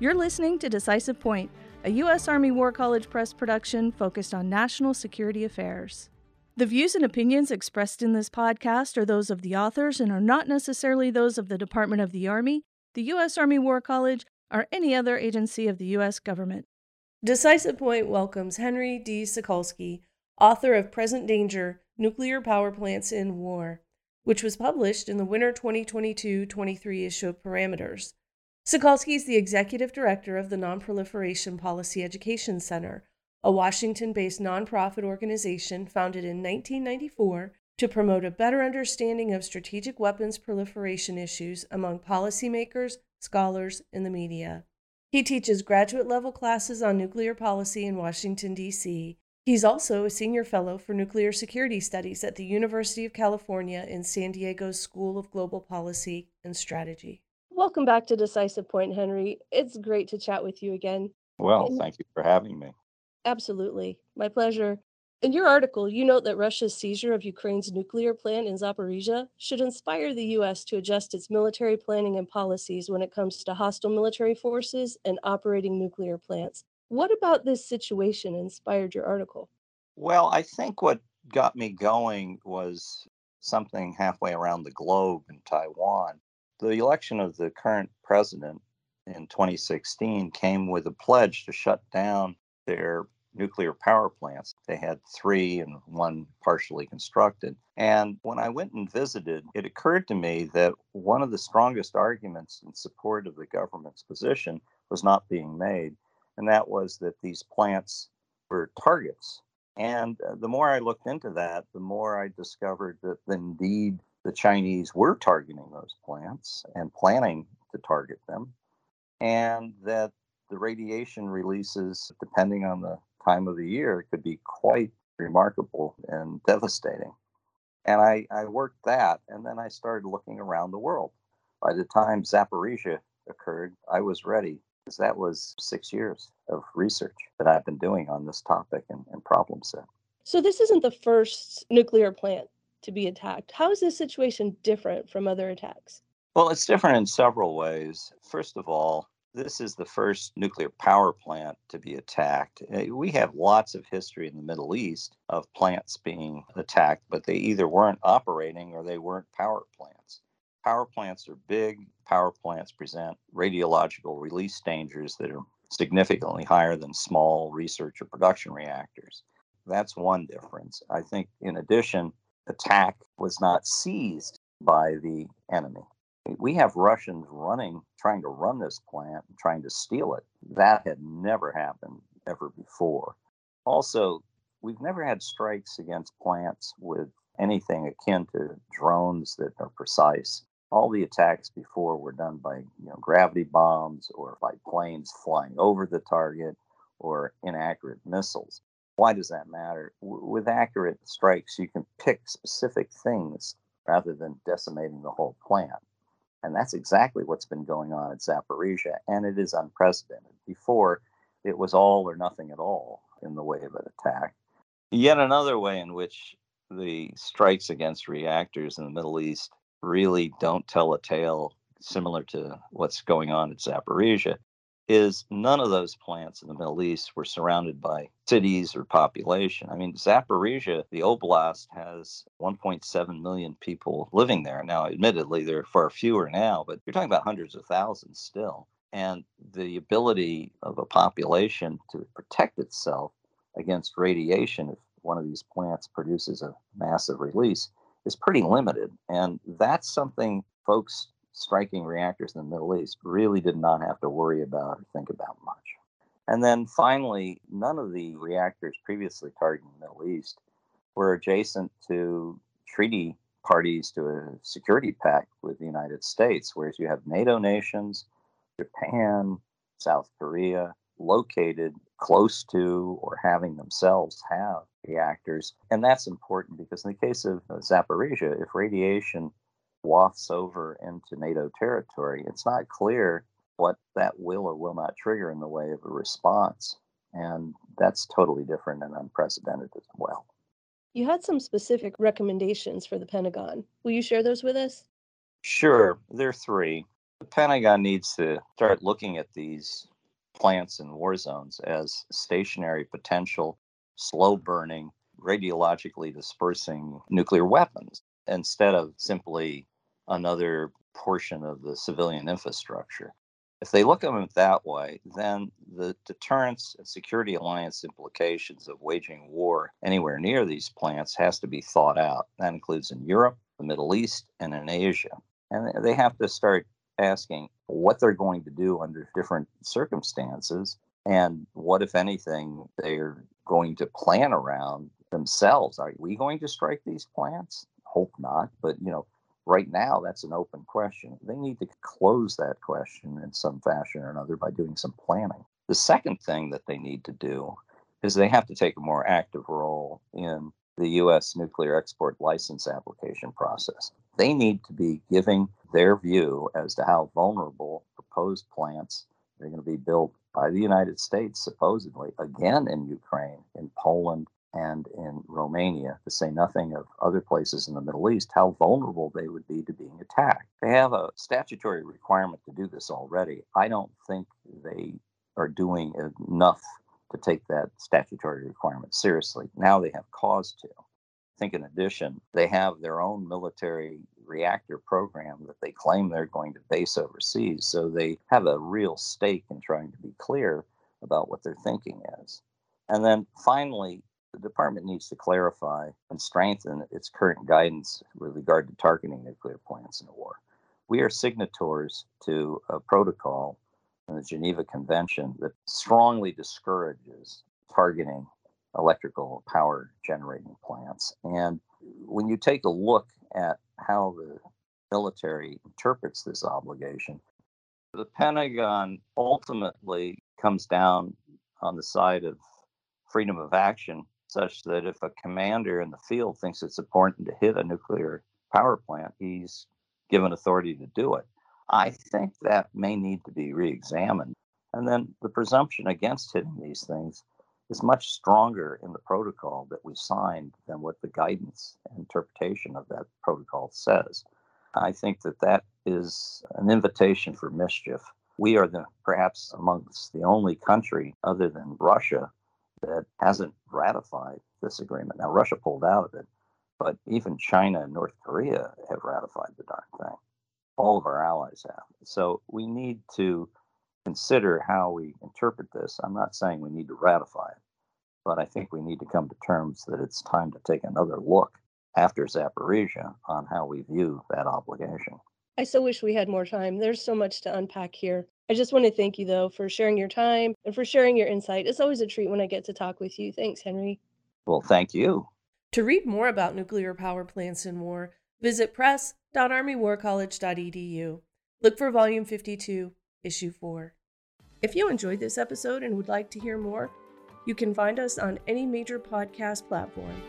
You're listening to Decisive Point, a U.S. Army War College Press production focused on national security affairs. The views and opinions expressed in this podcast are those of the authors and are not necessarily those of the Department of the Army, the U.S. Army War College, or any other agency of the U.S. government. Decisive Point welcomes Henry D. Sokolski, author of Present Danger Nuclear Power Plants in War, which was published in the winter 2022 23 issue of Parameters. Sokolski is the executive director of the Nonproliferation Policy Education Center, a Washington based nonprofit organization founded in 1994 to promote a better understanding of strategic weapons proliferation issues among policymakers, scholars, and the media. He teaches graduate level classes on nuclear policy in Washington, D.C. He's also a senior fellow for nuclear security studies at the University of California in San Diego's School of Global Policy and Strategy. Welcome back to Decisive Point, Henry. It's great to chat with you again. Well, thank you for having me. Absolutely. My pleasure. In your article, you note that Russia's seizure of Ukraine's nuclear plant in Zaporizhia should inspire the U.S. to adjust its military planning and policies when it comes to hostile military forces and operating nuclear plants. What about this situation inspired your article? Well, I think what got me going was something halfway around the globe in Taiwan. The election of the current president in 2016 came with a pledge to shut down their nuclear power plants. They had three and one partially constructed. And when I went and visited, it occurred to me that one of the strongest arguments in support of the government's position was not being made. And that was that these plants were targets. And uh, the more I looked into that, the more I discovered that indeed the Chinese were targeting those plants and planning to target them, and that the radiation releases, depending on the time of the year, could be quite remarkable and devastating. And I, I worked that, and then I started looking around the world. By the time Zaporizhia occurred, I was ready because that was six years of research that I've been doing on this topic and, and problem set. So, this isn't the first nuclear plant to be attacked. How is this situation different from other attacks? Well, it's different in several ways. First of all, this is the first nuclear power plant to be attacked. Eh, we have lots of history in the Middle East of plants being attacked, but they either weren't operating or they weren't power plants. Power plants are big. Power plants present radiological release dangers that are significantly higher than small research or production reactors. That's one difference. I think, in addition, attack was not seized by the enemy. We have Russians running, trying to run this plant, trying to steal it. That had never happened ever before. Also, we've never had strikes against plants with anything akin to drones that are precise. All the attacks before were done by you know, gravity bombs or by planes flying over the target or inaccurate missiles. Why does that matter? W- with accurate strikes, you can pick specific things rather than decimating the whole plant. And that's exactly what's been going on at Zaporizhia, and it is unprecedented. Before, it was all or nothing at all in the way of an attack. Yet another way in which the strikes against reactors in the Middle East really don't tell a tale similar to what's going on at Zaporizhia is none of those plants in the Middle East were surrounded by cities or population. I mean, Zaporizhia, the oblast, has 1.7 million people living there. Now, admittedly, there are far fewer now, but you're talking about hundreds of thousands still. And the ability of a population to protect itself against radiation if one of these plants produces a massive release is pretty limited. And that's something folks striking reactors in the Middle East really did not have to worry about or think about much. And then finally, none of the reactors previously targeting the Middle East were adjacent to treaty parties to a security pact with the United States, whereas you have NATO nations, Japan, South Korea, located close to or having themselves have reactors. And that's important because in the case of uh, Zaporizhia, if radiation wafts over into NATO territory, it's not clear what that will or will not trigger in the way of a response. And that's totally different and unprecedented as well. You had some specific recommendations for the Pentagon. Will you share those with us? Sure. There are three. The Pentagon needs to start looking at these plants in war zones as stationary potential, slow burning, radiologically dispersing nuclear weapons instead of simply another portion of the civilian infrastructure. If they look at them that way, then the deterrence and security alliance implications of waging war anywhere near these plants has to be thought out. That includes in Europe, the Middle East, and in Asia. And they have to start asking what they're going to do under different circumstances and what, if anything, they're going to plan around themselves. Are we going to strike these plants? Hope not, but you know, right now that's an open question. They need to close that question in some fashion or another by doing some planning. The second thing that they need to do is they have to take a more active role in the U.S. nuclear export license application process. They need to be giving their view as to how vulnerable proposed plants are going to be built by the United States, supposedly, again in Ukraine, in Poland, and in Romania, to say nothing of other places in the Middle East, how vulnerable they would be to being attacked. They have a statutory requirement to do this already. I don't think they are doing enough to take that statutory requirement seriously. Now they have cause to. I think, in addition, they have their own military reactor program that they claim they're going to base overseas. So they have a real stake in trying to be clear about what their thinking is. And then finally, the department needs to clarify and strengthen its current guidance with regard to targeting nuclear plants in a war. We are signatories to a protocol in the Geneva Convention that strongly discourages targeting electrical power generating plants. And when you take a look at how the military interprets this obligation, the Pentagon ultimately comes down on the side of freedom of action such that if a commander in the field thinks it's important to hit a nuclear power plant, he's given authority to do it. I think that may need to be re examined. And then the presumption against hitting these things is much stronger in the protocol that we signed than what the guidance interpretation of that protocol says. I think that that is an invitation for mischief. We are the perhaps amongst the only country other than Russia that hasn't ratified this agreement. Now, Russia pulled out of it, but even China and North Korea have ratified the darn thing. All of our allies have. So we need to consider how we interpret this. I'm not saying we need to ratify it, but I think we need to come to terms that it's time to take another look after Zaporizhia on how we view that obligation. I so wish we had more time. There's so much to unpack here. I just want to thank you, though, for sharing your time and for sharing your insight. It's always a treat when I get to talk with you. Thanks, Henry. Well, thank you. To read more about nuclear power plants in war, visit press.armywarcollege.edu. Look for Volume 52, Issue 4. If you enjoyed this episode and would like to hear more, you can find us on any major podcast platform.